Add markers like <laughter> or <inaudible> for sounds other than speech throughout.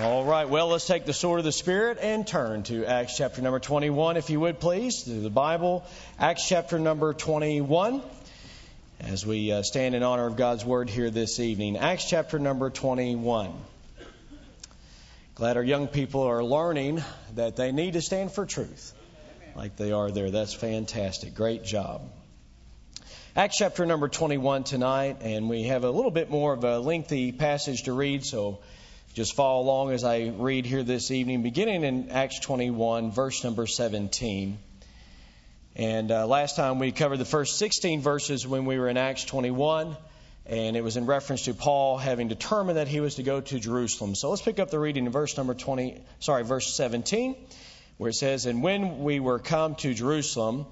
All right, well, let's take the sword of the Spirit and turn to Acts chapter number 21, if you would please, to the Bible. Acts chapter number 21, as we uh, stand in honor of God's word here this evening. Acts chapter number 21. Glad our young people are learning that they need to stand for truth like they are there. That's fantastic. Great job. Acts chapter number 21 tonight, and we have a little bit more of a lengthy passage to read, so just follow along as I read here this evening, beginning in Acts 21, verse number 17. And uh, last time we covered the first 16 verses when we were in Acts 21, and it was in reference to Paul having determined that he was to go to Jerusalem. So let's pick up the reading in verse number 20, sorry, verse 17, where it says, And when we were come to Jerusalem,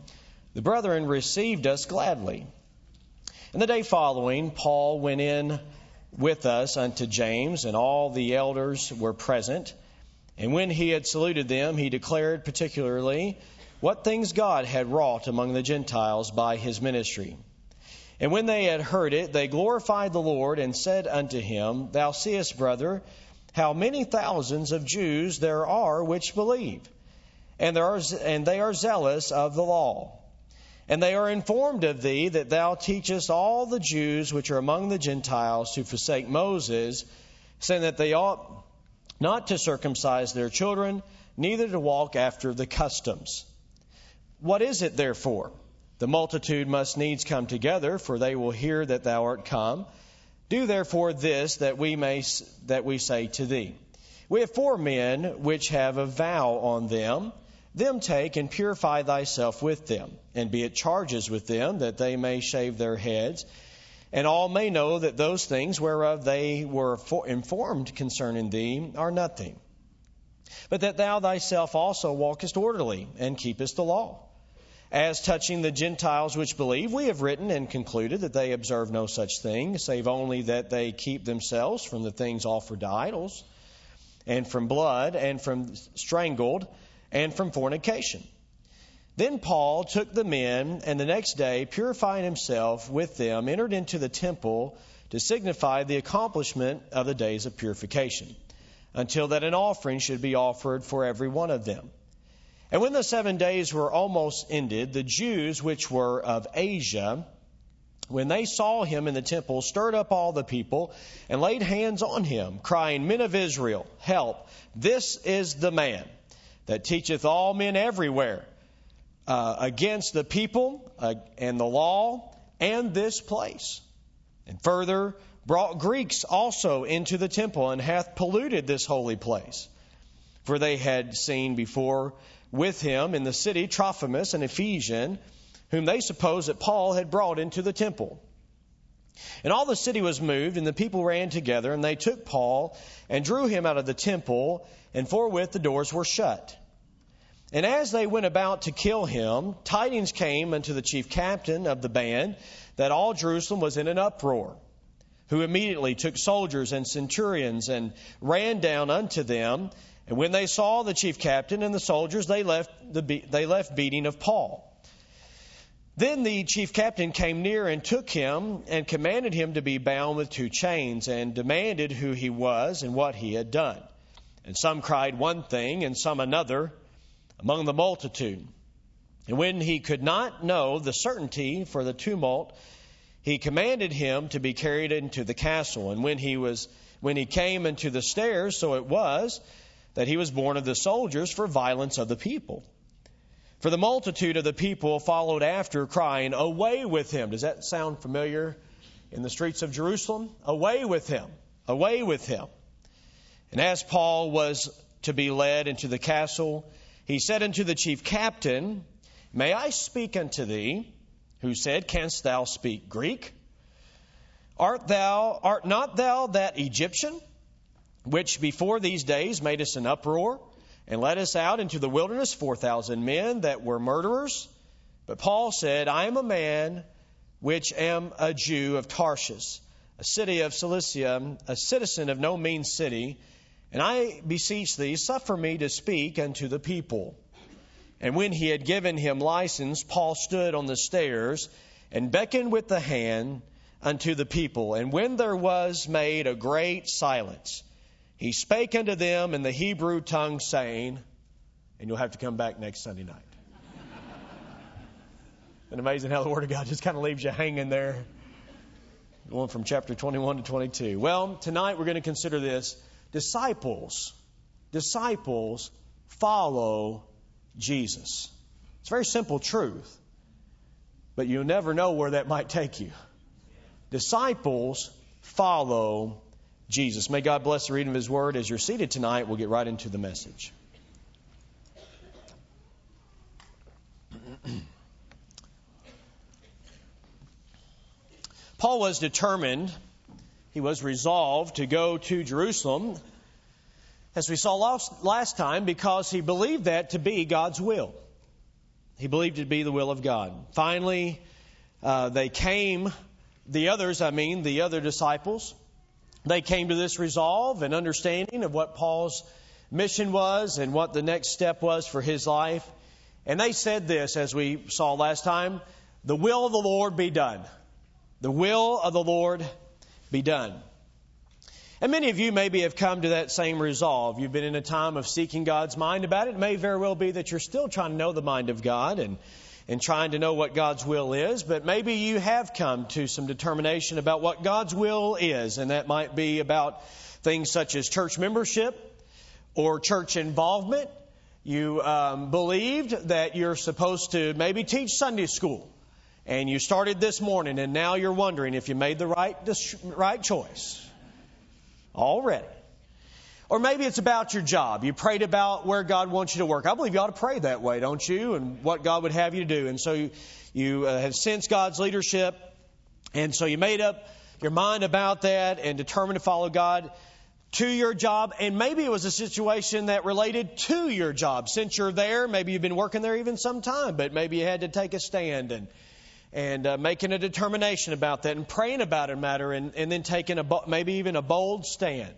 the brethren received us gladly. And the day following, Paul went in with us unto James, and all the elders were present. And when he had saluted them, he declared particularly what things God had wrought among the Gentiles by his ministry. And when they had heard it, they glorified the Lord and said unto him, Thou seest, brother, how many thousands of Jews there are which believe, and, there are, and they are zealous of the law. And they are informed of thee that thou teachest all the Jews which are among the Gentiles to forsake Moses, saying that they ought not to circumcise their children, neither to walk after the customs. What is it therefore? The multitude must needs come together, for they will hear that thou art come. Do therefore this that we may that we say to thee. We have four men which have a vow on them them take and purify thyself with them, and be at charges with them, that they may shave their heads. And all may know that those things whereof they were informed concerning thee are nothing. But that thou thyself also walkest orderly, and keepest the law. As touching the Gentiles which believe, we have written and concluded that they observe no such thing, save only that they keep themselves from the things offered to idols, and from blood, and from strangled, and from fornication. Then Paul took the men, and the next day, purifying himself with them, entered into the temple to signify the accomplishment of the days of purification, until that an offering should be offered for every one of them. And when the seven days were almost ended, the Jews which were of Asia, when they saw him in the temple, stirred up all the people and laid hands on him, crying, Men of Israel, help! This is the man that teacheth all men everywhere uh, against the people uh, and the law and this place. And further, brought Greeks also into the temple and hath polluted this holy place. For they had seen before with him in the city Trophimus, an Ephesian, whom they supposed that Paul had brought into the temple. And all the city was moved, and the people ran together, and they took Paul and drew him out of the temple, and forthwith the doors were shut. And as they went about to kill him, tidings came unto the chief captain of the band that all Jerusalem was in an uproar, who immediately took soldiers and centurions and ran down unto them. And when they saw the chief captain and the soldiers, they left, the, they left beating of Paul. Then the chief captain came near and took him and commanded him to be bound with two chains and demanded who he was and what he had done. And some cried one thing and some another among the multitude. And when he could not know the certainty for the tumult, he commanded him to be carried into the castle. And when he was when he came into the stairs, so it was that he was borne of the soldiers for violence of the people. For the multitude of the people followed after, crying, Away with him. Does that sound familiar in the streets of Jerusalem? Away with him. Away with him. And as Paul was to be led into the castle, he said unto the chief captain, May I speak unto thee? Who said, Canst thou speak Greek? Art thou, art not thou that Egyptian, which before these days made us an uproar, and led us out into the wilderness four thousand men that were murderers? But Paul said, I am a man which am a Jew of Tarshish, a city of Cilicia, a citizen of no mean city, and I beseech thee, suffer me to speak unto the people. And when he had given him license, Paul stood on the stairs and beckoned with the hand unto the people. And when there was made a great silence, He spake unto them in the Hebrew tongue, saying, and you'll have to come back next Sunday night. and amazing how the Word of God just kind of leaves you hanging there, going from chapter 21 to 22. Well, tonight we're going to consider this disciples. Disciples follow Jesus. It's a very simple truth, but you'll never know where that might take you. Disciples follow Jesus. May God bless the reading of His Word. As you're seated tonight, we'll get right into the message. <clears throat> Paul was determined, he was resolved to go to Jerusalem, as we saw last, time, because he believed that to be God's will. He believed it to be the will of God. Finally, uh, they came, the others, I mean, the other disciples, they came to this resolve and understanding of what Paul's mission was and what the next step was for his life. And they said this, as we saw last time the will of the Lord be done. The will of the Lord be done. And many of you maybe have come to that same resolve. You've been in a time of seeking God's mind about it. It may very well be that you're still trying to know the mind of God and and trying to know what God's will is, but maybe you have come to some determination about what God's will is, and that might be about things such as church membership or church involvement. You um, believed that you're supposed to maybe teach Sunday school, and you started this morning, and now you're wondering if you made the right right choice already. Or maybe it's about your job. You prayed about where God wants you to work. I believe you ought to pray that way, don't you? And what God would have you to do. And so you, you uh, have sensed God's leadership. And so you made up your mind about that and determined to follow God to your job. And maybe it was a situation that related to your job. Since you're there, maybe you've been working there even some time, but maybe you had to take a stand and and uh, making a determination about that and praying about a matter and, and then taking a maybe even a bold stand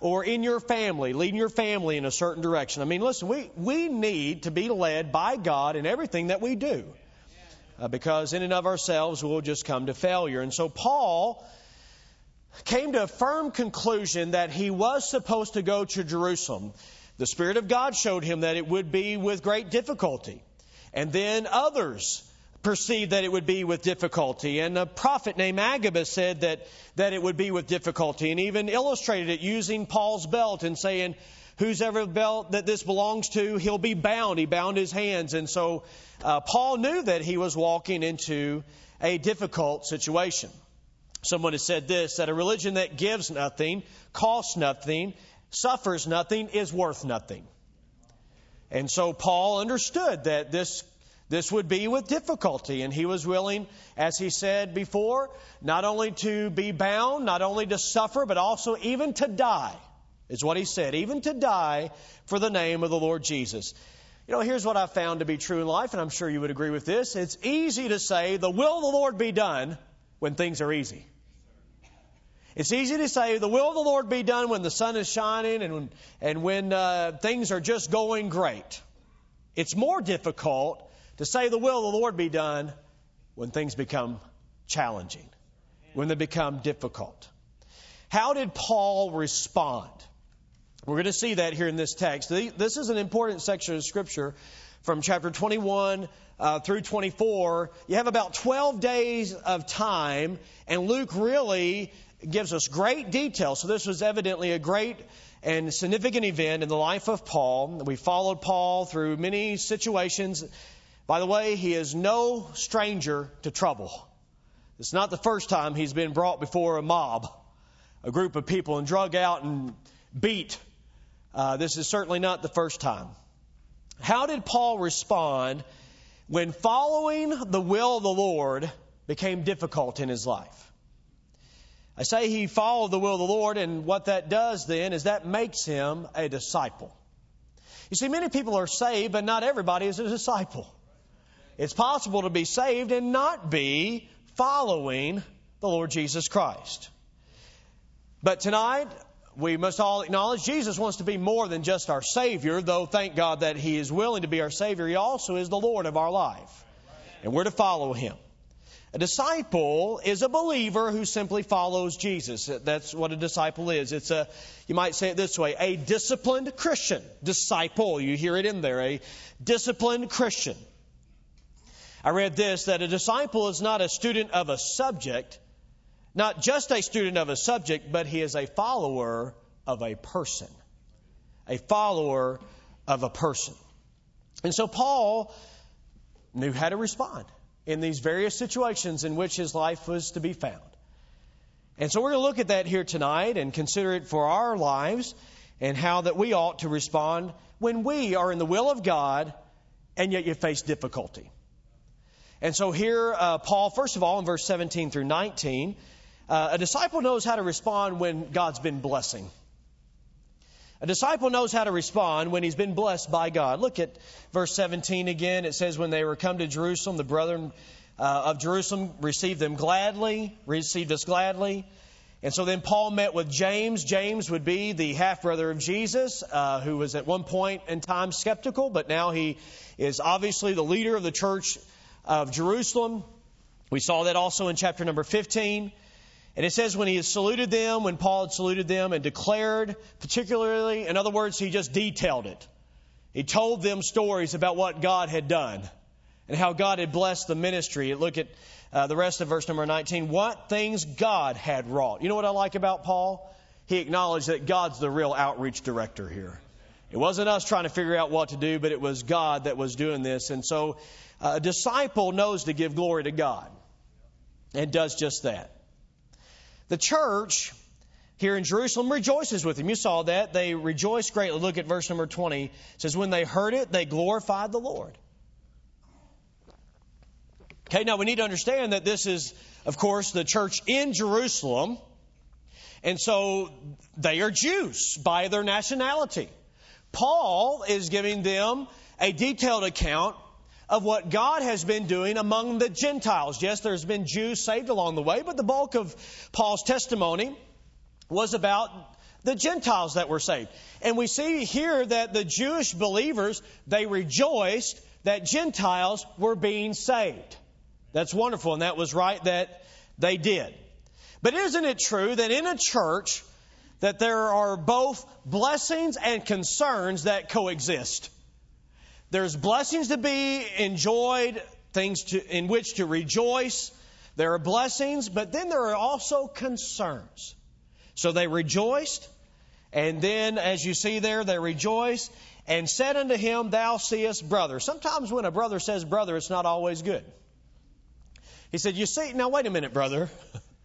or in your family, leading your family in a certain direction. I mean, listen, we, we need to be led by God in everything that we do. Uh, because in and of ourselves, we'll just come to failure. And so Paul came to a firm conclusion that he was supposed to go to Jerusalem. The Spirit of God showed him that it would be with great difficulty. And then others perceived that it would be with difficulty. And a prophet named Agabus said that, that it would be with difficulty and even illustrated it using Paul's belt and saying, Whose ever belt that this belongs to, he'll be bound. He bound his hands. And so uh, Paul knew that he was walking into a difficult situation. Someone has said this that a religion that gives nothing, costs nothing, suffers nothing, is worth nothing. And so Paul understood that this this would be with difficulty, and he was willing, as he said before, not only to be bound, not only to suffer, but also even to die, is what he said, even to die for the name of the Lord Jesus. You know, here's what I've found to be true in life, and I'm sure you would agree with this. It's easy to say, the will of the Lord be done when things are easy. It's easy to say, the will of the Lord be done when the sun is shining and when, and when uh, things are just going great. It's more difficult to say the will of the Lord be done when things become challenging, when they become difficult. How did Paul respond? We're going to see that here in this text. This is an important section of Scripture from chapter 21 uh, through 24. You have about 12 days of time, and Luke really gives us great detail. So this was evidently a great and significant event in the life of Paul. We followed Paul through many situations by the way, he is no stranger to trouble. It's not the first time he's been brought before a mob, a group of people, and drug out and beat. Uh, this is certainly not the first time. How did Paul respond when following the will of the Lord became difficult in his life? I say he followed the will of the Lord, and what that does then is that makes him a disciple. You see, many people are saved, but not everybody is a disciple. It's possible to be saved and not be following the Lord Jesus Christ. But tonight, we must all acknowledge Jesus wants to be more than just our Savior, though thank God that He is willing to be our Savior. He also is the Lord of our life. And we're to follow Him. A disciple is a believer who simply follows Jesus. That's what a disciple is. It's a, you might say it this way, a disciplined Christian. Disciple, you hear it in there, a disciplined Christian. I read this that a disciple is not a student of a subject, not just a student of a subject, but he is a follower of a person. A follower of a person. And so Paul knew how to respond in these various situations in which his life was to be found. And so we're going to look at that here tonight and consider it for our lives and how that we ought to respond when we are in the will of God and yet you face difficulty. And so here, uh, Paul, first of all, in verse 17 through 19, uh, a disciple knows how to respond when God's been blessing. A disciple knows how to respond when he's been blessed by God. Look at verse 17 again. It says, When they were come to Jerusalem, the brethren uh, of Jerusalem received them gladly, received us gladly. And so then Paul met with James. James would be the half brother of Jesus, uh, who was at one point in time skeptical, but now he is obviously the leader of the church of Jerusalem. We saw that also in chapter number 15. And it says when he had saluted them, when Paul had saluted them and declared, particularly, in other words, he just detailed it. He told them stories about what God had done and how God had blessed the ministry. Look at uh, the rest of verse number 19. What things God had wrought. You know what I like about Paul? He acknowledged that God's the real outreach director here. It wasn't us trying to figure out what to do, but it was God that was doing this. And so a disciple knows to give glory to God and does just that. The church here in Jerusalem rejoices with him. You saw that. They rejoiced greatly. Look at verse number 20. It says, When they heard it, they glorified the Lord. Okay, now we need to understand that this is, of course, the church in Jerusalem. And so they are Jews by their nationality. Paul is giving them a detailed account of what God has been doing among the Gentiles. Yes, there's been Jews saved along the way, but the bulk of Paul's testimony was about the Gentiles that were saved. And we see here that the Jewish believers, they rejoiced that Gentiles were being saved. That's wonderful, and that was right that they did. But isn't it true that in a church that there are both blessings and concerns that coexist? There's blessings to be enjoyed, things to, in which to rejoice. There are blessings, but then there are also concerns. So they rejoiced, and then, as you see there, they rejoiced and said unto him, Thou seest brother. Sometimes when a brother says brother, it's not always good. He said, You see, now wait a minute, brother.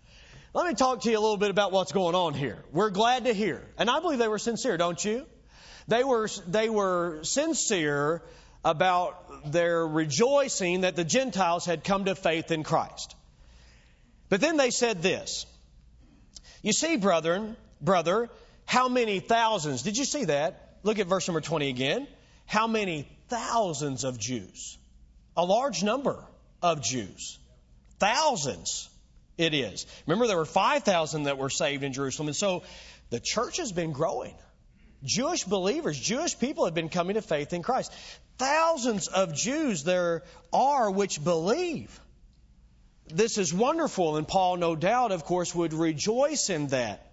<laughs> Let me talk to you a little bit about what's going on here. We're glad to hear. And I believe they were sincere, don't you? They were, they were sincere about their rejoicing that the Gentiles had come to faith in Christ. But then they said this. You see, brethren, brother, how many thousands? Did you see that? Look at verse number 20 again. How many thousands of Jews? A large number of Jews. Thousands it is. Remember, there were 5,000 that were saved in Jerusalem. And so the church has been growing. Jewish believers, Jewish people have been coming to faith in Christ. Thousands of Jews there are which believe. This is wonderful, and Paul, no doubt, of course, would rejoice in that.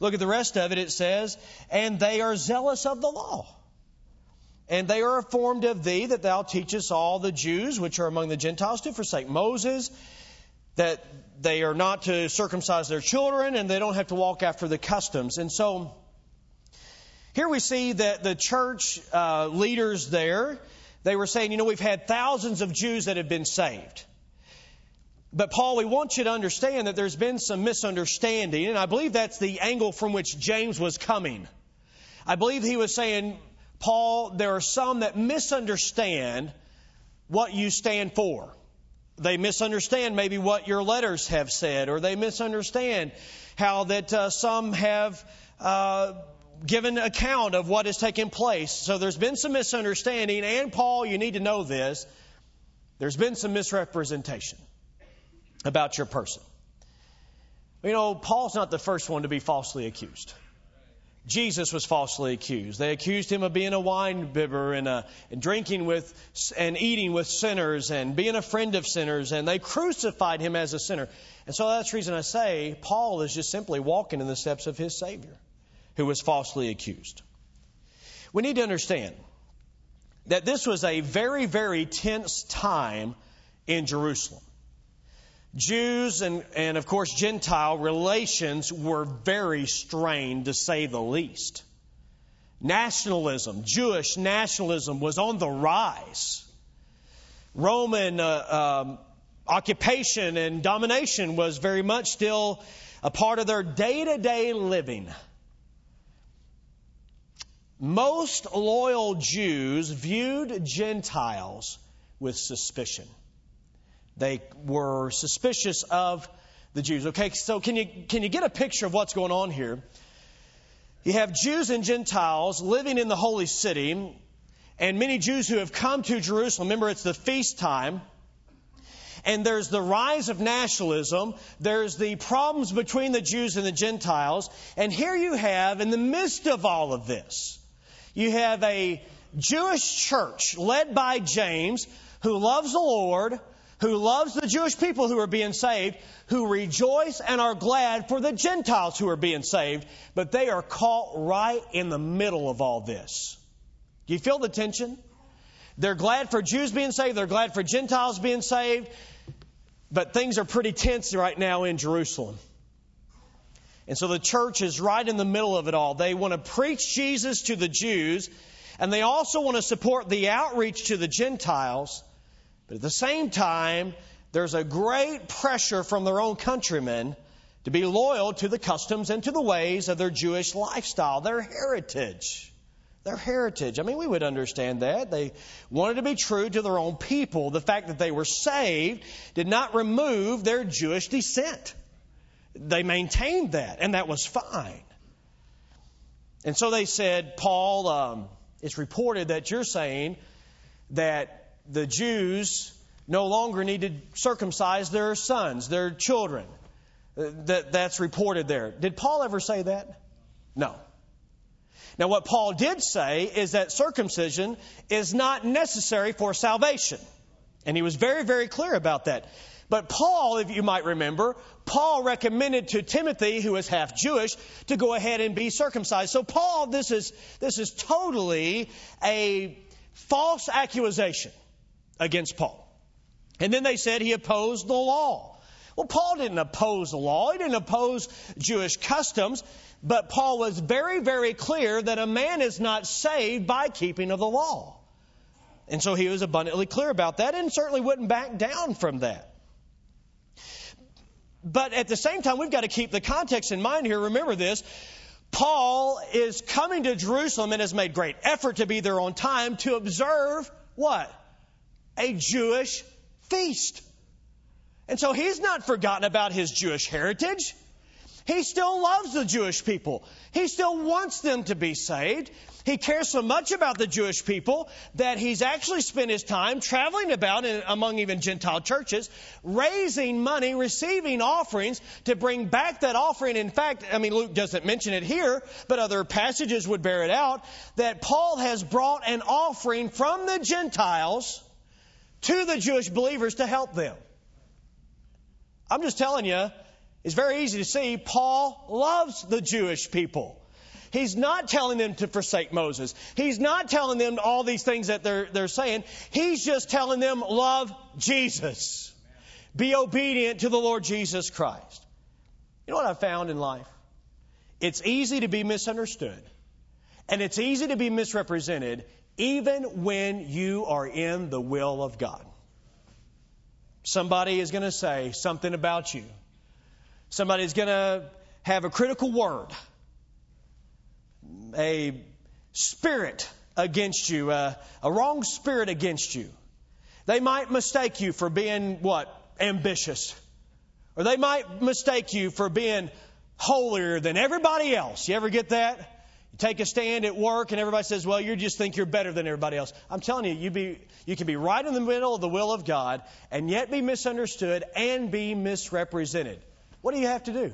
Look at the rest of it. It says, And they are zealous of the law. And they are informed of thee that thou teachest all the Jews which are among the Gentiles to forsake Moses, that they are not to circumcise their children, and they don't have to walk after the customs. And so, here we see that the church uh, leaders there, they were saying, you know, we've had thousands of Jews that have been saved. But Paul, we want you to understand that there's been some misunderstanding, and I believe that's the angle from which James was coming. I believe he was saying, Paul, there are some that misunderstand what you stand for. They misunderstand maybe what your letters have said, or they misunderstand how that uh, some have uh, given account of what has taken place. So there's been some misunderstanding, and Paul, you need to know this. There's been some misrepresentation about your person. You know, Paul's not the first one to be falsely accused. Jesus was falsely accused. They accused him of being a wine bibber and, uh, and drinking with and eating with sinners and being a friend of sinners, and they crucified him as a sinner. And so that's the reason I say Paul is just simply walking in the steps of his Savior, who was falsely accused. We need to understand that this was a very, very tense time in Jerusalem. Jews and, and of course Gentile relations were very strained to say the least. Nationalism, Jewish nationalism was on the rise. Roman uh, um, occupation and domination was very much still a part of their day to day living. Most loyal Jews viewed Gentiles with suspicion. They were suspicious of the Jews. Okay, so can you, can you get a picture of what's going on here? You have Jews and Gentiles living in the holy city, and many Jews who have come to Jerusalem. Remember, it's the feast time. And there's the rise of nationalism. There's the problems between the Jews and the Gentiles. And here you have, in the midst of all of this, you have a Jewish church led by James who loves the Lord, who loves the Jewish people who are being saved, who rejoice and are glad for the Gentiles who are being saved, but they are caught right in the middle of all this. Do you feel the tension? They're glad for Jews being saved, they're glad for Gentiles being saved, but things are pretty tense right now in Jerusalem. And so the church is right in the middle of it all. They want to preach Jesus to the Jews, and they also want to support the outreach to the Gentiles. But at the same time, there's a great pressure from their own countrymen to be loyal to the customs and to the ways of their Jewish lifestyle, their heritage. Their heritage. I mean, we would understand that. They wanted to be true to their own people. The fact that they were saved did not remove their Jewish descent. They maintained that, and that was fine. And so they said, Paul, um, it's reported that you're saying that the Jews no longer need to circumcise their sons, their children. Uh, that, that's reported there. Did Paul ever say that? No. Now, what Paul did say is that circumcision is not necessary for salvation. And he was very, very clear about that. But Paul, if you might remember, Paul recommended to Timothy, who was half Jewish, to go ahead and be circumcised. So Paul, this is, this is totally a false accusation against Paul. And then they said he opposed the law. Well, Paul didn't oppose the law. He didn't oppose Jewish customs. But Paul was very, very clear that a man is not saved by keeping of the law. And so he was abundantly clear about that and certainly wouldn't back down from that. But at the same time, we've got to keep the context in mind here. Remember this. Paul is coming to Jerusalem and has made great effort to be there on time to observe what? a Jewish feast. And so he's not forgotten about his Jewish heritage. He still loves the Jewish people. He still wants them to be saved. He cares so much about the Jewish people that he's actually spent his time traveling about in, among even Gentile churches, raising money, receiving offerings to bring back that offering. In fact, I mean, Luke doesn't mention it here, but other passages would bear it out that Paul has brought an offering from the Gentiles to the Jewish believers to help them. I'm just telling you, it's very easy to see Paul loves the Jewish people. He's not telling them to forsake Moses. He's not telling them all these things that they're, they're saying. He's just telling them, love Jesus. Be obedient to the Lord Jesus Christ. You know what I've found in life? It's easy to be misunderstood. And it's easy to be misrepresented even when you are in the will of God. Somebody is going to say something about you. Somebody is going to have a critical word, a spirit against you, a, a wrong spirit against you. They might mistake you for being what? Ambitious. Or they might mistake you for being holier than everybody else. You ever get that? You take a stand at work and everybody says, well, you just think you're better than everybody else. I'm telling you, you, be, you can be right in the middle of the will of God and yet be misunderstood and be misrepresented. What do you have to do?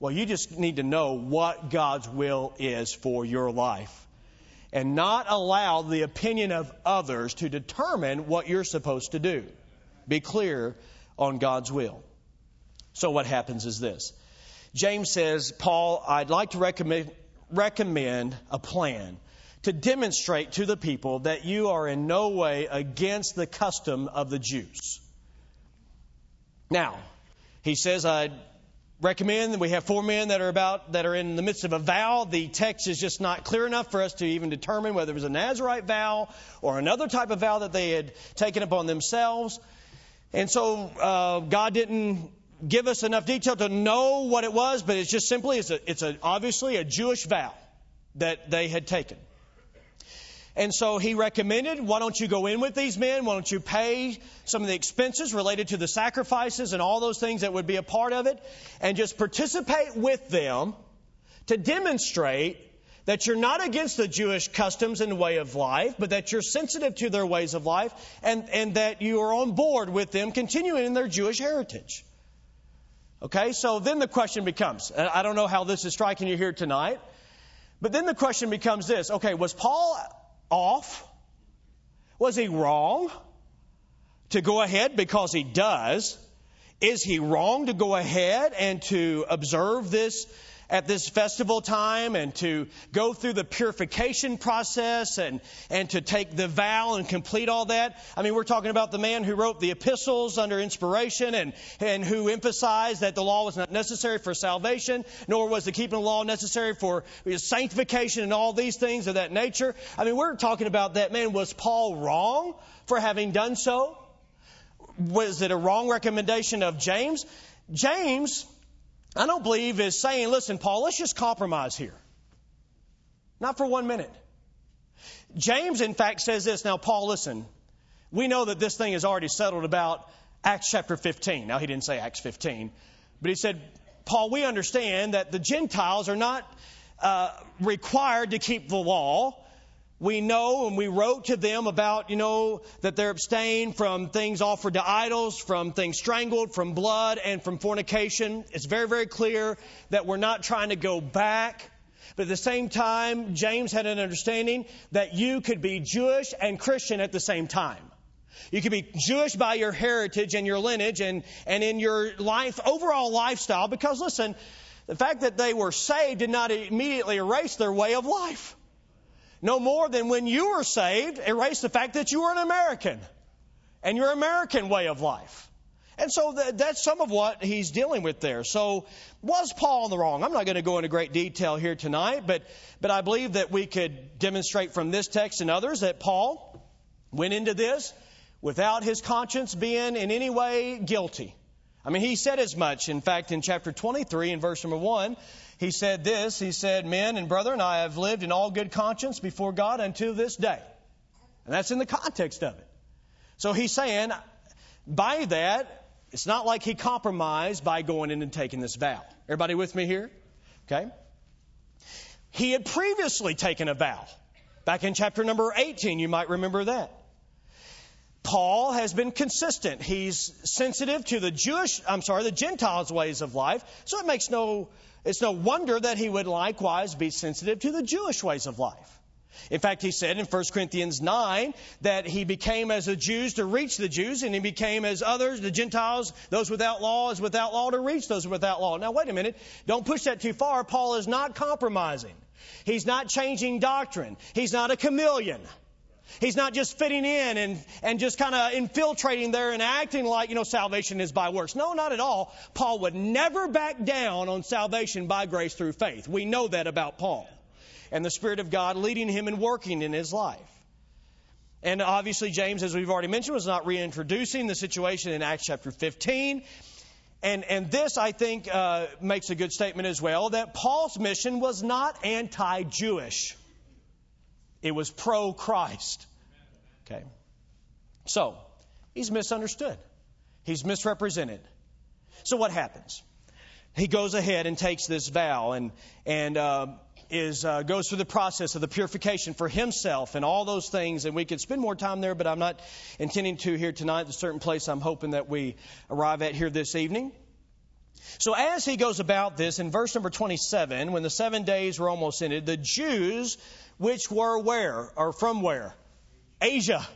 Well, you just need to know what God's will is for your life and not allow the opinion of others to determine what you're supposed to do. Be clear on God's will. So, what happens is this James says, Paul, I'd like to recommend, recommend a plan to demonstrate to the people that you are in no way against the custom of the Jews. Now, he says, I recommend that we have four men that are about that are in the midst of a vow. The text is just not clear enough for us to even determine whether it was a Nazarite vow or another type of vow that they had taken upon themselves. And so uh, God didn't give us enough detail to know what it was, but it's just simply it's a, it's a, obviously a Jewish vow that they had taken. And so he recommended, why don't you go in with these men? Why don't you pay some of the expenses related to the sacrifices and all those things that would be a part of it and just participate with them to demonstrate that you're not against the Jewish customs and way of life, but that you're sensitive to their ways of life and, and that you are on board with them continuing in their Jewish heritage. Okay, so then the question becomes I don't know how this is striking you here tonight, but then the question becomes this okay, was Paul off? Was he wrong to go ahead because he does? Is he wrong to go ahead and to observe this at this festival time and to go through the purification process and, and to take the vow and complete all that. I mean, we're talking about the man who wrote the epistles under inspiration and, and who emphasized that the law was not necessary for salvation, nor was the keeping of the law necessary for sanctification and all these things of that nature. I mean, we're talking about that man. Was Paul wrong for having done so? Was it a wrong recommendation of James? James I don't believe is saying, listen, Paul, let's just compromise here. Not for one minute. James, in fact, says this. Now, Paul, listen, we know that this thing is already settled about Acts chapter 15. Now, he didn't say Acts 15, but he said, Paul, we understand that the Gentiles are not uh, required to keep the law we know and we wrote to them about, you know, that they're abstained from things offered to idols, from things strangled, from blood, and from fornication. It's very, very clear that we're not trying to go back. But at the same time, James had an understanding that you could be Jewish and Christian at the same time. You could be Jewish by your heritage and your lineage and, and in your life, overall lifestyle, because listen, the fact that they were saved did not immediately erase their way of life no more than when you were saved, erase the fact that you were an American and your American way of life. And so that's some of what he's dealing with there. So was Paul in the wrong? I'm not going to go into great detail here tonight, but, but I believe that we could demonstrate from this text and others that Paul went into this without his conscience being in any way guilty. I mean, he said as much. In fact, in chapter 23 in verse number 1, he said this He said, Men and brethren, I have lived in all good conscience before God until this day. And that's in the context of it. So he's saying, by that, it's not like he compromised by going in and taking this vow. Everybody with me here? Okay? He had previously taken a vow. Back in chapter number 18, you might remember that. Paul has been consistent. He's sensitive to the Jewish, I'm sorry, the Gentiles' ways of life. So it makes no it's no wonder that he would likewise be sensitive to the Jewish ways of life. In fact, he said in 1 Corinthians 9 that he became as the Jews to reach the Jews, and he became as others, the Gentiles, those without law, as without law to reach those without law. Now, wait a minute. Don't push that too far. Paul is not compromising. He's not changing doctrine. He's not a chameleon. He's not just fitting in and, and just kind of infiltrating there and acting like, you know, salvation is by works. No, not at all. Paul would never back down on salvation by grace through faith. We know that about Paul. And the Spirit of God leading him and working in his life. And obviously, James, as we've already mentioned, was not reintroducing the situation in Acts chapter 15. And, and this, I think, uh, makes a good statement as well that Paul's mission was not anti Jewish. It was pro Christ. Okay. So, he's misunderstood. He's misrepresented. So what happens? He goes ahead and takes this vow and and uh, is uh, goes through the process of the purification for himself and all those things. And we could spend more time there, but I'm not intending to here tonight. A certain place I'm hoping that we arrive at here this evening. So as he goes about this, in verse number 27, when the seven days were almost ended, the Jews, which were where? Or from where? Asia.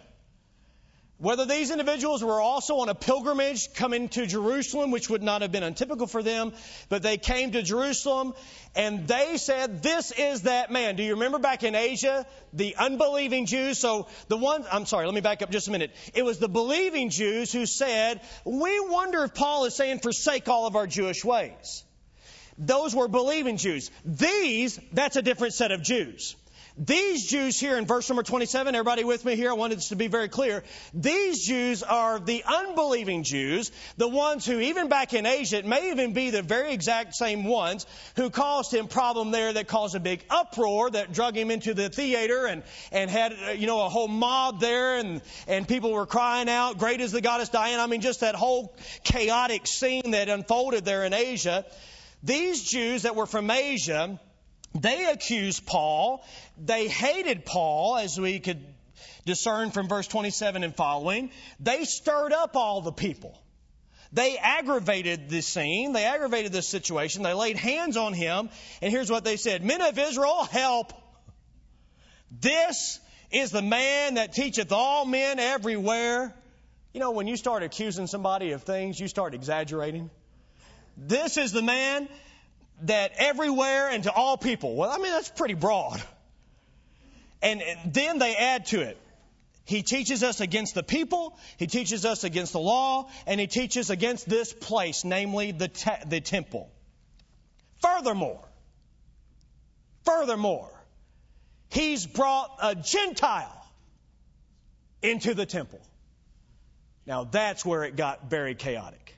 Whether these individuals were also on a pilgrimage coming to Jerusalem, which would not have been untypical for them, but they came to Jerusalem and they said, This is that man. Do you remember back in Asia, the unbelieving Jews? So the ones, I'm sorry, let me back up just a minute. It was the believing Jews who said, We wonder if Paul is saying, Forsake all of our Jewish ways. Those were believing Jews. These, that's a different set of Jews. These Jews here in verse number 27, everybody with me here? I wanted this to be very clear. These Jews are the unbelieving Jews, the ones who, even back in Asia, it may even be the very exact same ones who caused him problem there that caused a big uproar that drug him into the theater and, and had, uh, you know, a whole mob there and, and people were crying out, great is the goddess Diana. I mean, just that whole chaotic scene that unfolded there in Asia. These Jews that were from Asia, they accused Paul. They hated Paul, as we could discern from verse 27 and following. They stirred up all the people. They aggravated the scene. They aggravated the situation. They laid hands on him. And here's what they said Men of Israel, help! This is the man that teacheth all men everywhere. You know, when you start accusing somebody of things, you start exaggerating. This is the man that everywhere and to all people. Well, I mean, that's pretty broad. And then they add to it. He teaches us against the people, he teaches us against the law, and he teaches against this place, namely the, te- the temple. Furthermore, furthermore, he's brought a Gentile into the temple. Now that's where it got very chaotic.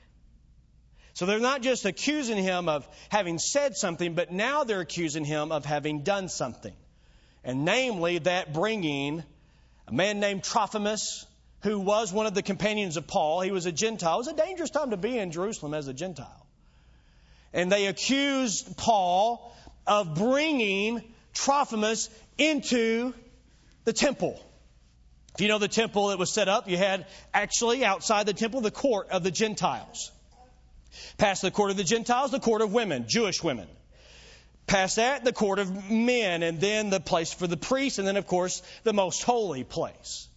So they're not just accusing him of having said something, but now they're accusing him of having done something. And namely, that bringing a man named Trophimus, who was one of the companions of Paul, he was a Gentile. It was a dangerous time to be in Jerusalem as a Gentile. And they accused Paul of bringing Trophimus into the temple. If you know the temple that was set up, you had actually outside the temple the court of the Gentiles. Past the court of the Gentiles, the court of women, Jewish women. Past that, the court of men, and then the place for the priests, and then, of course, the most holy place.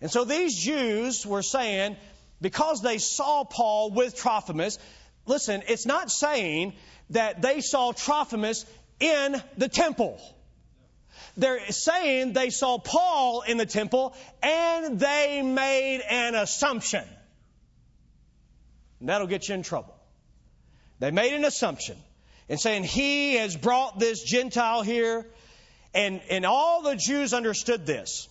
And so these Jews were saying, because they saw Paul with Trophimus, listen, it's not saying that they saw Trophimus in the temple. They're saying they saw Paul in the temple and they made an assumption. And that'll get you in trouble. They made an assumption and saying he has brought this Gentile here, and, and all the Jews understood this.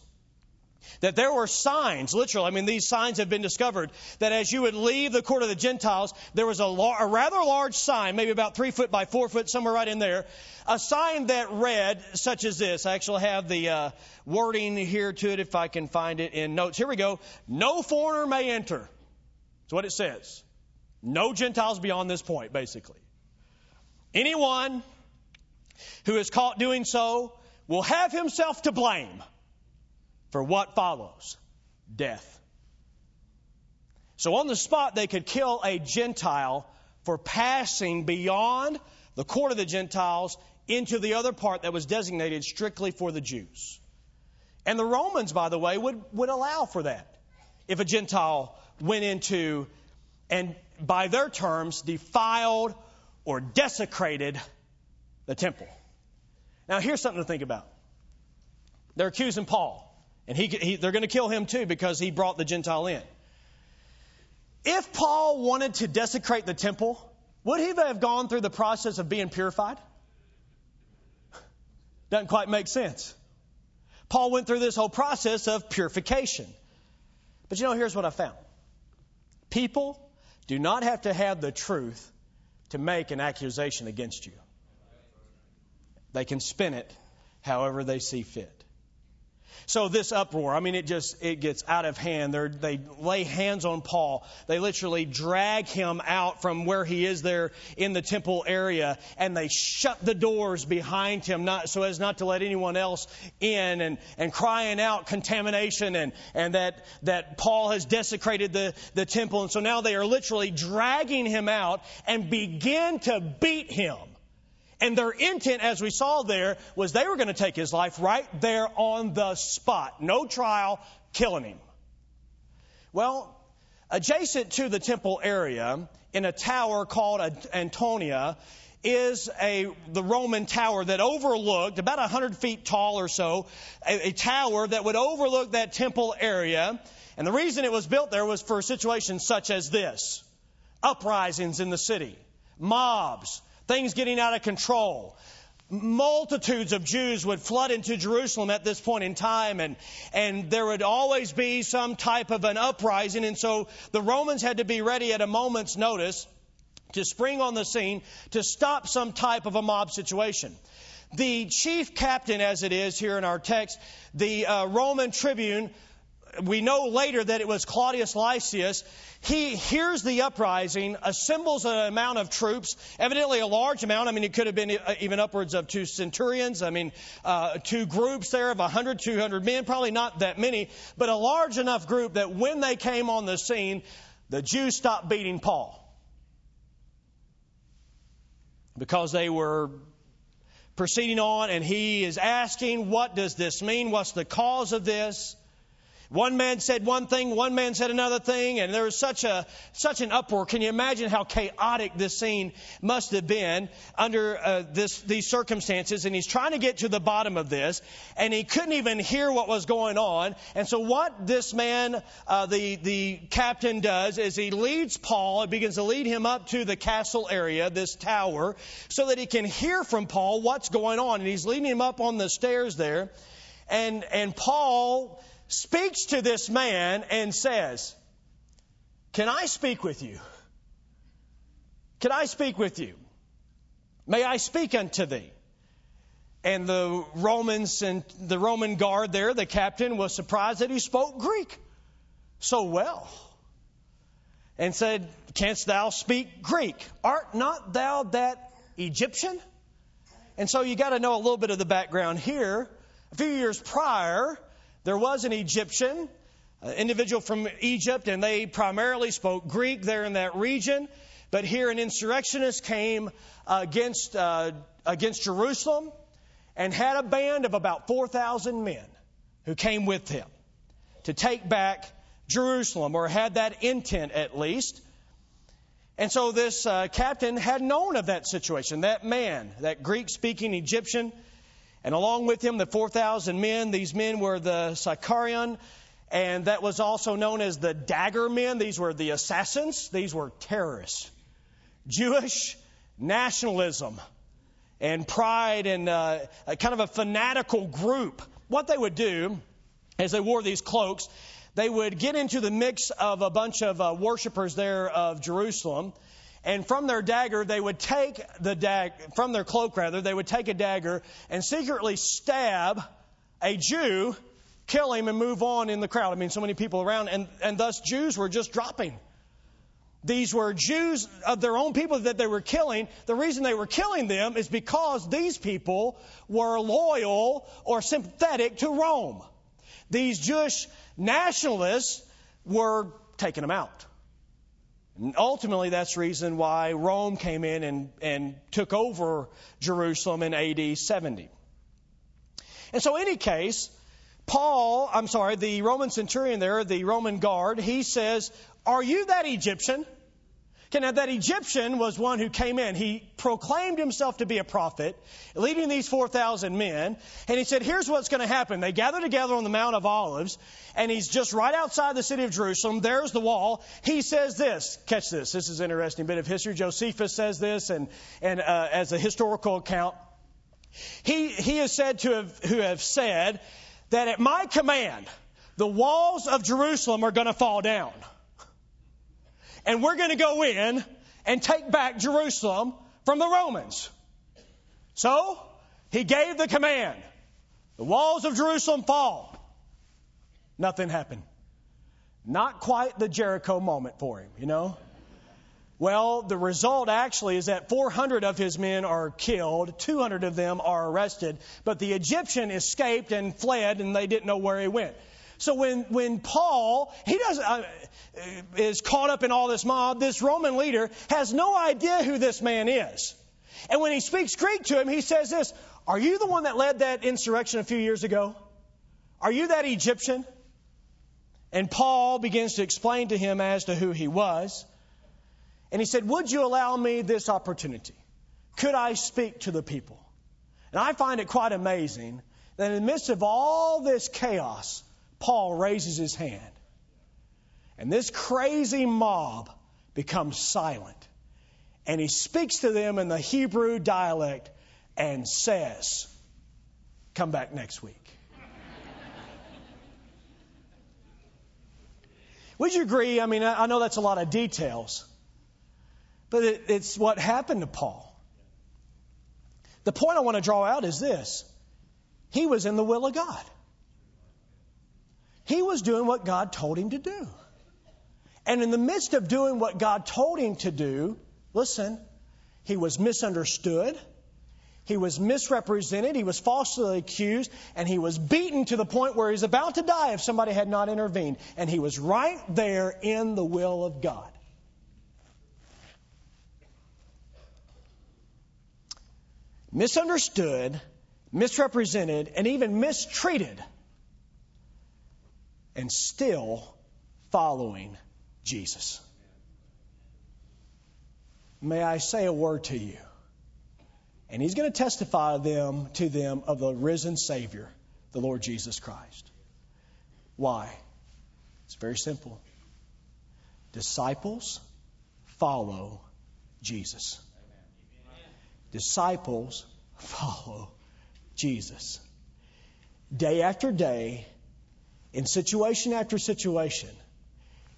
That there were signs, literally, I mean, these signs have been discovered, that as you would leave the court of the Gentiles, there was a, a rather large sign, maybe about three foot by four foot, somewhere right in there, a sign that read, such as this. I actually have the uh, wording here to it if I can find it in notes. Here we go. No foreigner may enter. That's what it says. No Gentiles beyond this point, basically. Anyone who is caught doing so will have himself to blame for what follows death. So on the spot, they could kill a Gentile for passing beyond the court of the Gentiles into the other part that was designated strictly for the Jews. And the Romans, by the way, would, would allow for that. If a Gentile went into and by their terms, defiled or desecrated the temple. Now, here's something to think about. They're accusing Paul, and he, he, they're going to kill him too because he brought the Gentile in. If Paul wanted to desecrate the temple, would he have gone through the process of being purified? Doesn't quite make sense. Paul went through this whole process of purification. But you know, here's what I found people do not have to have the truth to make an accusation against you. They can spin it however they see fit. So this uproar, I mean, it just, it gets out of hand. They're, they lay hands on Paul. They literally drag him out from where he is there in the temple area and they shut the doors behind him not, so as not to let anyone else in and, and crying out contamination and, and that, that Paul has desecrated the, the temple. And so now they are literally dragging him out and begin to beat him. And their intent, as we saw there, was they were going to take his life right there on the spot. No trial, killing him. Well, adjacent to the temple area, in a tower called Antonia, is a the Roman tower that overlooked about a hundred feet tall or so, a, a, tower that would overlook that temple area. And the reason it was built there was for situations such as this: uprisings in the city, mobs, things getting out of control. Multitudes of Jews would flood into Jerusalem at this point in time, and, and there would always be some type of an uprising. And so the Romans had to be ready at a moment's notice to spring on the scene to stop some type of a mob situation. The chief captain, as it is here in our text, the uh, Roman tribune, we know later that it was Claudius Lysias. He hears the uprising, assembles an amount of troops, evidently a large amount. I mean, it could have been even upwards of two centurions. I mean, uh, two groups there of 100, 200 men, probably not that many, but a large enough group that when they came on the scene, the Jews stopped beating Paul. Because they were proceeding on, and he is asking, What does this mean? What's the cause of this? One man said one thing, one man said another thing, and there was such a such an uproar. Can you imagine how chaotic this scene must have been under uh, this these circumstances? And he's trying to get to the bottom of this, and he couldn't even hear what was going on. And so, what this man, uh, the the captain, does is he leads Paul and begins to lead him up to the castle area, this tower, so that he can hear from Paul what's going on. And he's leading him up on the stairs there, and and Paul speaks to this man and says, Can I speak with you? Can I speak with you? May I speak unto thee? And the Romans and the Roman guard there, the captain, was surprised that he spoke Greek so well. And said, Canst thou speak Greek? Art not thou that Egyptian? And so you got to know a little bit of the background here. A few years prior, there was an Egyptian, an individual from Egypt, and they primarily spoke Greek there in that region. But here an insurrectionist came against, uh, against Jerusalem and had a band of about 4,000 men who came with him to take back Jerusalem, or had that intent at least. And so this uh, captain had known of that situation. That man, that Greek speaking Egyptian, and along with him, the 4,000 men. These men were the Sicarion, and that was also known as the dagger men. These were the assassins. These were terrorists. Jewish nationalism and pride and uh, kind of a fanatical group. What they would do as they wore these cloaks, they would get into the mix of a bunch of uh, worshipers there of Jerusalem and from their dagger they would take the dag from their cloak rather they would take a dagger and secretly stab a Jew, kill him and move on in the crowd. I mean, so many people around, and and thus Jews were just dropping. These were Jews of their own people that they were killing. The reason they were killing them is because these people were loyal or sympathetic to Rome. These Jewish nationalists were taking them out. And ultimately, that's the reason why Rome came in and, and took over Jerusalem in AD 70. And so, in any case, Paul, I'm sorry, the Roman centurion there, the Roman guard, he says, Are you that Egyptian? Okay, now that Egyptian was one who came in. He proclaimed himself to be a prophet, leading these 4,000 men. And he said, here's what's going to happen. They gather together on the Mount of Olives, and he's just right outside the city of Jerusalem. There's the wall. He says this. Catch this. This is an interesting bit of history. Josephus says this, and, and uh, as a historical account. He, he is said to have, who have said that at my command, the walls of Jerusalem are going to fall down and we're going to go in and take back Jerusalem from the Romans. So, he gave the command. The walls of Jerusalem fall. Nothing happened. Not quite the Jericho moment for him, you know? Well, the result actually is that 400 of his men are killed, 200 of them are arrested, but the Egyptian escaped and fled, and they didn't know where he went. So when, when Paul, he does, uh, is caught up in all this mob, this Roman leader has no idea who this man is. And when he speaks Greek to him, he says this, are you the one that led that insurrection a few years ago? Are you that Egyptian? And Paul begins to explain to him as to who he was. And he said, Would you allow me this opportunity? Could I speak to the people? And I find it quite amazing that in the midst of all this chaos, Paul raises his hand. And this crazy mob becomes silent. And he speaks to them in the Hebrew dialect and says, Come back next week. Would you agree? I mean, I know that's a lot of details. But it, it's what happened to Paul. The point I want to draw out is this he was in the will of God. He was doing what God told him to do. And in the midst of doing what God told him to do, listen, he was misunderstood. He was misrepresented. He was falsely accused. And he was beaten to the point where he's about to die if somebody had not intervened. And he was right there in the will of God. misunderstood, misrepresented, and even mistreated, and still following Jesus. May I say a word to you? And he's going to testify them to them of the risen Savior, the Lord Jesus Christ. Why? It's very simple. Disciples follow Jesus disciples follow Jesus. Day after day, in situation after situation,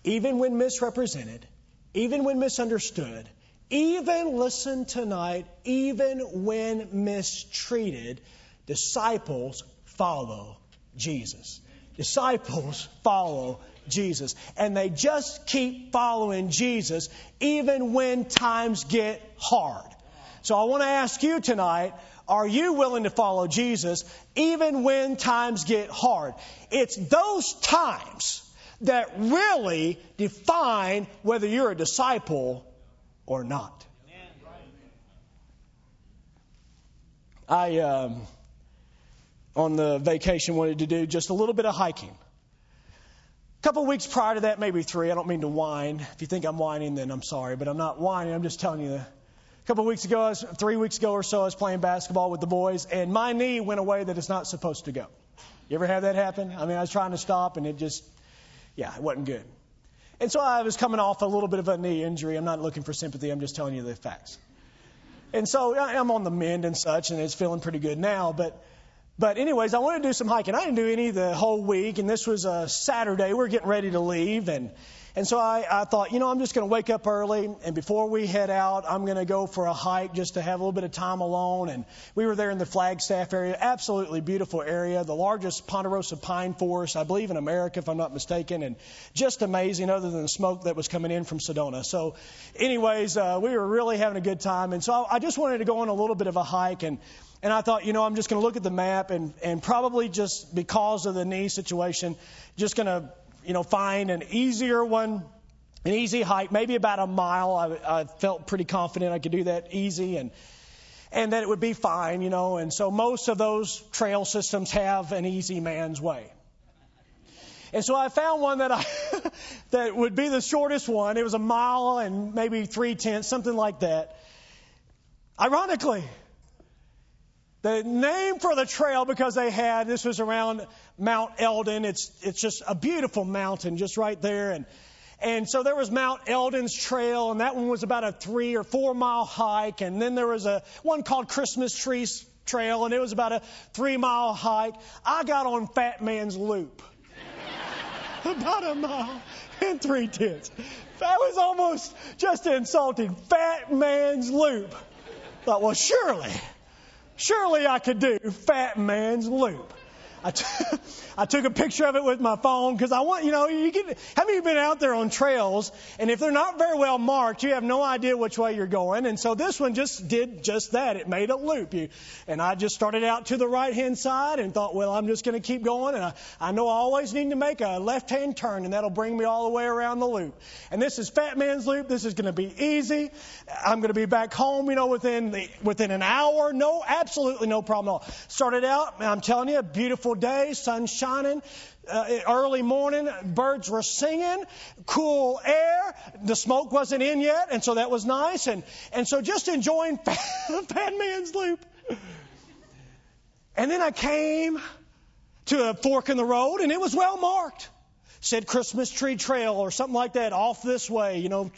even when misrepresented, even when misunderstood, even, listen tonight, even when mistreated, disciples follow Jesus. Disciples follow Jesus. And they just keep following Jesus even when times get hard. So I want to ask you tonight, are you willing to follow Jesus even when times get hard? It's those times that really define whether you're a disciple or not. I, um, on the vacation, wanted to do just a little bit of hiking. A couple weeks prior to that, maybe three. I don't mean to whine. If you think I'm whining, then I'm sorry, but I'm not whining. I'm just telling you the a couple weeks ago, three weeks ago or so, I was playing basketball with the boys, and my knee went away that it's not supposed to go. You ever have that happen? I mean, I was trying to stop, and it just, yeah, it wasn't good. And so I was coming off a little bit of a knee injury. I'm not looking for sympathy. I'm just telling you the facts. And so I'm on the mend and such, and it's feeling pretty good now. But, but anyways, I wanted to do some hiking. I didn't do any the whole week, and this was a Saturday. We we're getting ready to leave, and and so I, I thought, you know, I'm just going to wake up early, and before we head out, I'm going to go for a hike just to have a little bit of time alone. And we were there in the Flagstaff area, absolutely beautiful area, the largest ponderosa pine forest, I believe, in America, if I'm not mistaken, and just amazing, other than the smoke that was coming in from Sedona. So, anyways, uh, we were really having a good time, and so I just wanted to go on a little bit of a hike and. And I thought, you know, I'm just going to look at the map and, and probably just because of the knee situation, just going to you know, find an easier one, an easy hike, maybe about a mile. I, I felt pretty confident I could do that easy and and that it would be fine, you know. And so most of those trail systems have an easy man's way. And so I found one that I <laughs> that would be the shortest one. It was a mile and maybe three tenths, something like that. Ironically, the name for the trail because they had this was around Mount Elden. It's it's just a beautiful mountain just right there and and so there was Mount Elden's trail and that one was about a 3 or 4 mile hike and then there was a one called Christmas Trees Trail and it was about a 3 mile hike. I got on Fat Man's Loop. <laughs> about a mile and 3 tenths. That was almost just insulting. Fat Man's Loop. Thought, well, surely Surely I could do Fat Man's Loop. I, t- <laughs> I took a picture of it with my phone because I want, you know, you get, have you been out there on trails and if they're not very well marked, you have no idea which way you're going. And so this one just did just that. It made a loop. You, and I just started out to the right hand side and thought, well, I'm just going to keep going. And I, I know I always need to make a left hand turn and that'll bring me all the way around the loop. And this is Fat Man's Loop. This is going to be easy. I'm going to be back home, you know, within the, within an hour. No, absolutely no problem at all. Started out, I'm telling you, a beautiful day, sun shining. Uh, early morning, birds were singing, cool air. The smoke wasn't in yet, and so that was nice. And and so just enjoying <laughs> Fat Man's Loop. And then I came to a fork in the road, and it was well marked. Said Christmas Tree Trail or something like that, off this way, you know,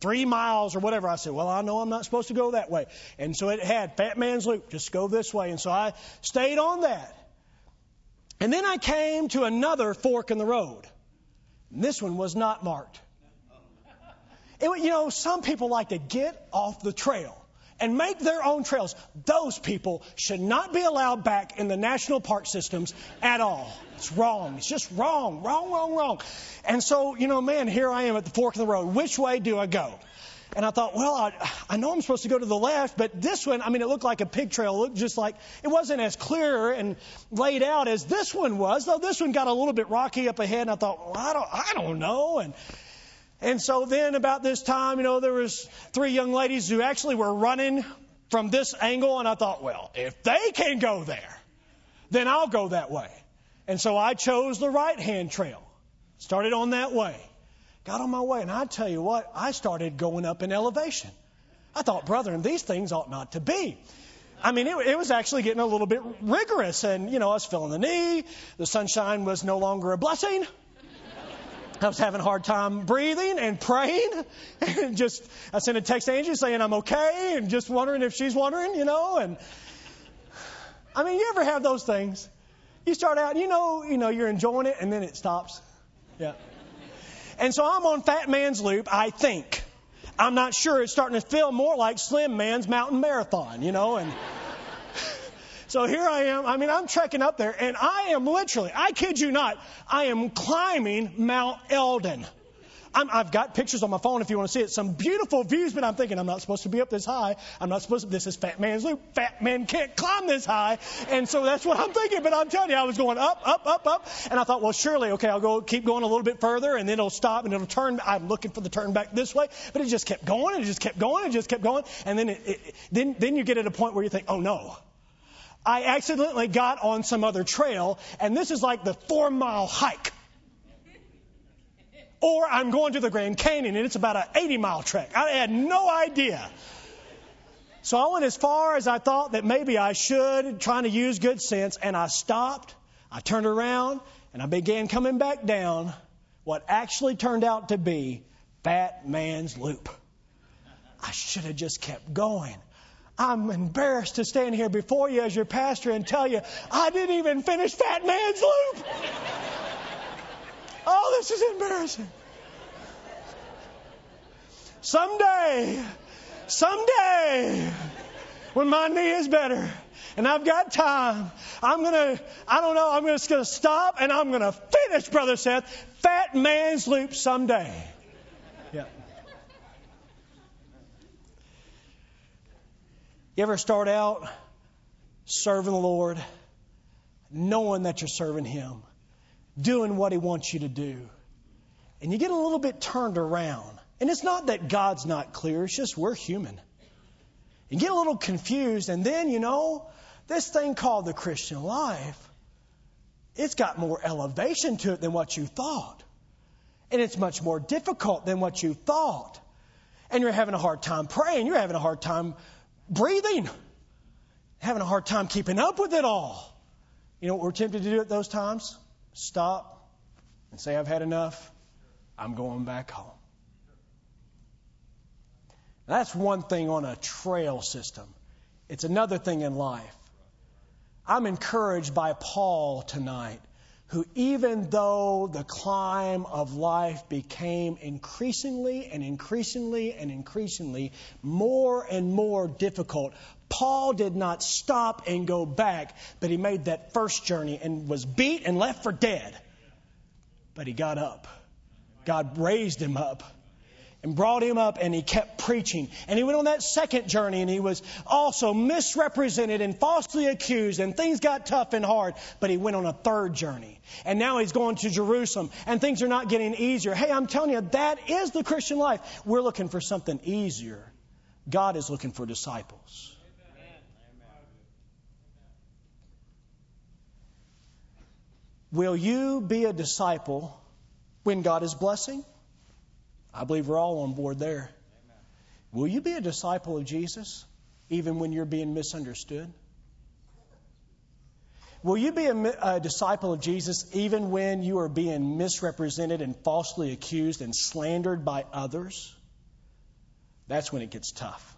three miles or whatever. I said, well, I know I'm not supposed to go that way. And so it had Fat Man's Loop, just go this way. And so I stayed on that. And then I came to another fork in the road. And this one was not marked. It, you know, some people like to get off the trail and make their own trails. Those people should not be allowed back in the national park systems at all. It's wrong. It's just wrong, wrong, wrong, wrong. And so, you know, man, here I am at the fork of the road. Which way do I go? And I thought, well, I, I know I'm supposed to go to the left, but this one, I mean, it looked like a pig trail. It looked just like it wasn't as clear and laid out as this one was, though this one got a little bit rocky up ahead. And I thought, well, I don't, I don't know. And and so then about this time, you know, there was three young ladies who actually were running from this angle, and I thought, well, if they can go there, then I'll go that way. And so I chose the right hand trail. Started on that way. Got on my way, and I tell you what, I started going up in elevation. I thought, brethren, these things ought not to be. I mean, it, it was actually getting a little bit rigorous, and, you know, I was feeling the knee. The sunshine was no longer a blessing. I was having a hard time breathing and praying. <laughs> And just, I sent a text to Angie saying I'm okay and just wondering if she's wondering, you know. And I mean, you ever have those things? You start out, you know, you know, you're enjoying it and then it stops. Yeah. And so I'm on Fat Man's Loop, I think. I'm not sure. It's starting to feel more like Slim Man's Mountain Marathon, you know, and. <laughs> So here I am. I mean, I'm trekking up there, and I am literally, I kid you not, I am climbing Mount Elden. I have got pictures on my phone if you want to see it. Some beautiful views, but I'm thinking I'm not supposed to be up this high. I'm not supposed to. This is Fat Man's Loop. Fat man can't climb this high, and so that's what I'm thinking. But I'm telling you, I was going up, up, up, up, and I thought, well, surely, okay, I'll go keep going a little bit further, and then it'll stop and it'll turn. I'm looking for the turn back this way, but it just kept going, it just kept going, and just kept going, and then it, it, then then you get at a point where you think, oh no. I accidentally got on some other trail, and this is like the four mile hike. Or I'm going to the Grand Canyon, and it's about an 80 mile trek. I had no idea. So I went as far as I thought that maybe I should, trying to use good sense, and I stopped. I turned around, and I began coming back down what actually turned out to be Fat Man's Loop. I should have just kept going. I'm embarrassed to stand here before you as your pastor and tell you I didn't even finish Fat Man's Loop. Oh, this is embarrassing. Someday, someday, when my knee is better and I've got time, I'm gonna, I don't know, I'm just gonna stop and I'm gonna finish, Brother Seth, Fat Man's Loop someday. Yeah. You ever start out serving the Lord, knowing that you're serving Him, doing what He wants you to do, and you get a little bit turned around? And it's not that God's not clear, it's just we're human. You get a little confused, and then, you know, this thing called the Christian life, it's got more elevation to it than what you thought. And it's much more difficult than what you thought. And you're having a hard time praying. You're having a hard time breathing, having a hard time keeping up with it all. You know what we're tempted to do at those times? Stop and say, I've had enough. I'm going back home. That's one thing on a trail system. It's another thing in life. I'm encouraged by Paul tonight who, even though the climb of life became increasingly and increasingly and increasingly more and more difficult, Paul did not stop and go back, but he made that first journey and was beat and left for dead. But he got up. God raised him up and brought him up and he kept preaching. And he went on that second journey and he was also misrepresented and falsely accused and things got tough and hard. But he went on a third journey. And now he's going to Jerusalem and things are not getting easier. Hey, I'm telling you, that is the Christian life. We're looking for something easier. God is looking for disciples. Will you be a disciple when God is blessing? I believe we're all on board there. Will you be a disciple of Jesus even when you're being misunderstood? Will you be a, a, disciple of Jesus even when you are being misrepresented and falsely accused and slandered by others? That's when it gets tough.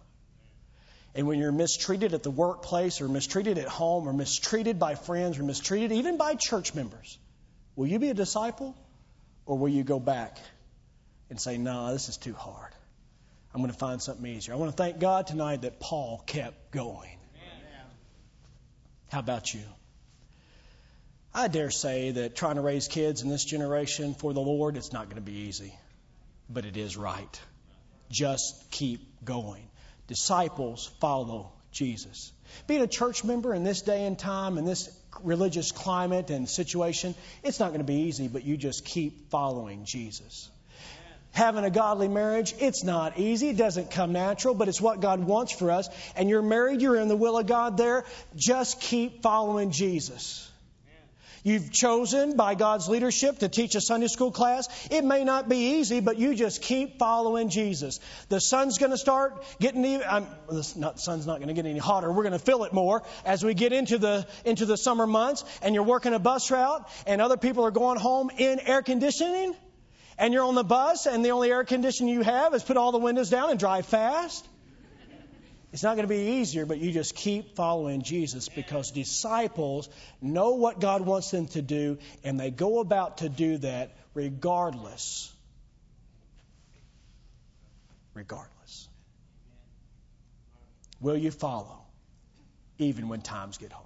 And when you're mistreated at the workplace or mistreated at home or mistreated by friends or mistreated even by church members, will you be a disciple or will you go back and say, no, nah, this is too hard? I'm going to find something easier. I want to thank God tonight that Paul kept going. How about you? I dare say that trying to raise kids in this generation for the Lord, it's not going to be easy, but it is right. Just keep going. Disciples follow Jesus. Being a church member in this day and time, in this religious climate and situation, it's not going to be easy, but you just keep following Jesus. Having a godly marriage, it's not easy. It doesn't come natural, but it's what God wants for us. And you're married, you're in the will of God there. Just keep following Jesus. You've chosen by God's leadership to teach a Sunday school class. It may not be easy, but you just keep following Jesus. The sun's going to start getting even. I'm, not, the sun's not going to get any hotter. We're going to feel it more as we get into the into the summer months. And you're working a bus route, and other people are going home in air conditioning, and you're on the bus, and the only air conditioning you have is put all the windows down and drive fast. It's not going to be easier, but you just keep following Jesus because disciples know what God wants them to do and they go about to do that regardless. Regardless. Will you follow even when times get hard?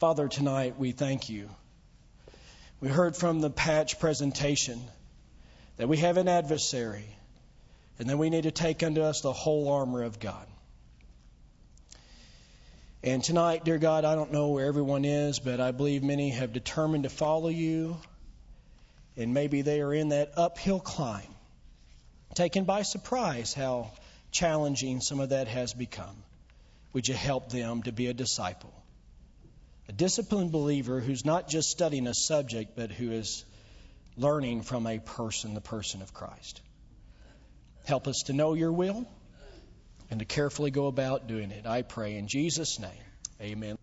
Father, tonight we thank you. We heard from the patch presentation that we have an adversary and then we need to take unto us the whole armor of God. And tonight, dear God, I don't know where everyone is, but I believe many have determined to follow you. And maybe they are in that uphill climb, taken by surprise how challenging some of that has become. Would you help them to be a disciple? A disciplined believer who's not just studying a subject, but who is learning from a person, the person of Christ. Help us to know your will and to carefully go about doing it. I pray in Jesus' name. Amen.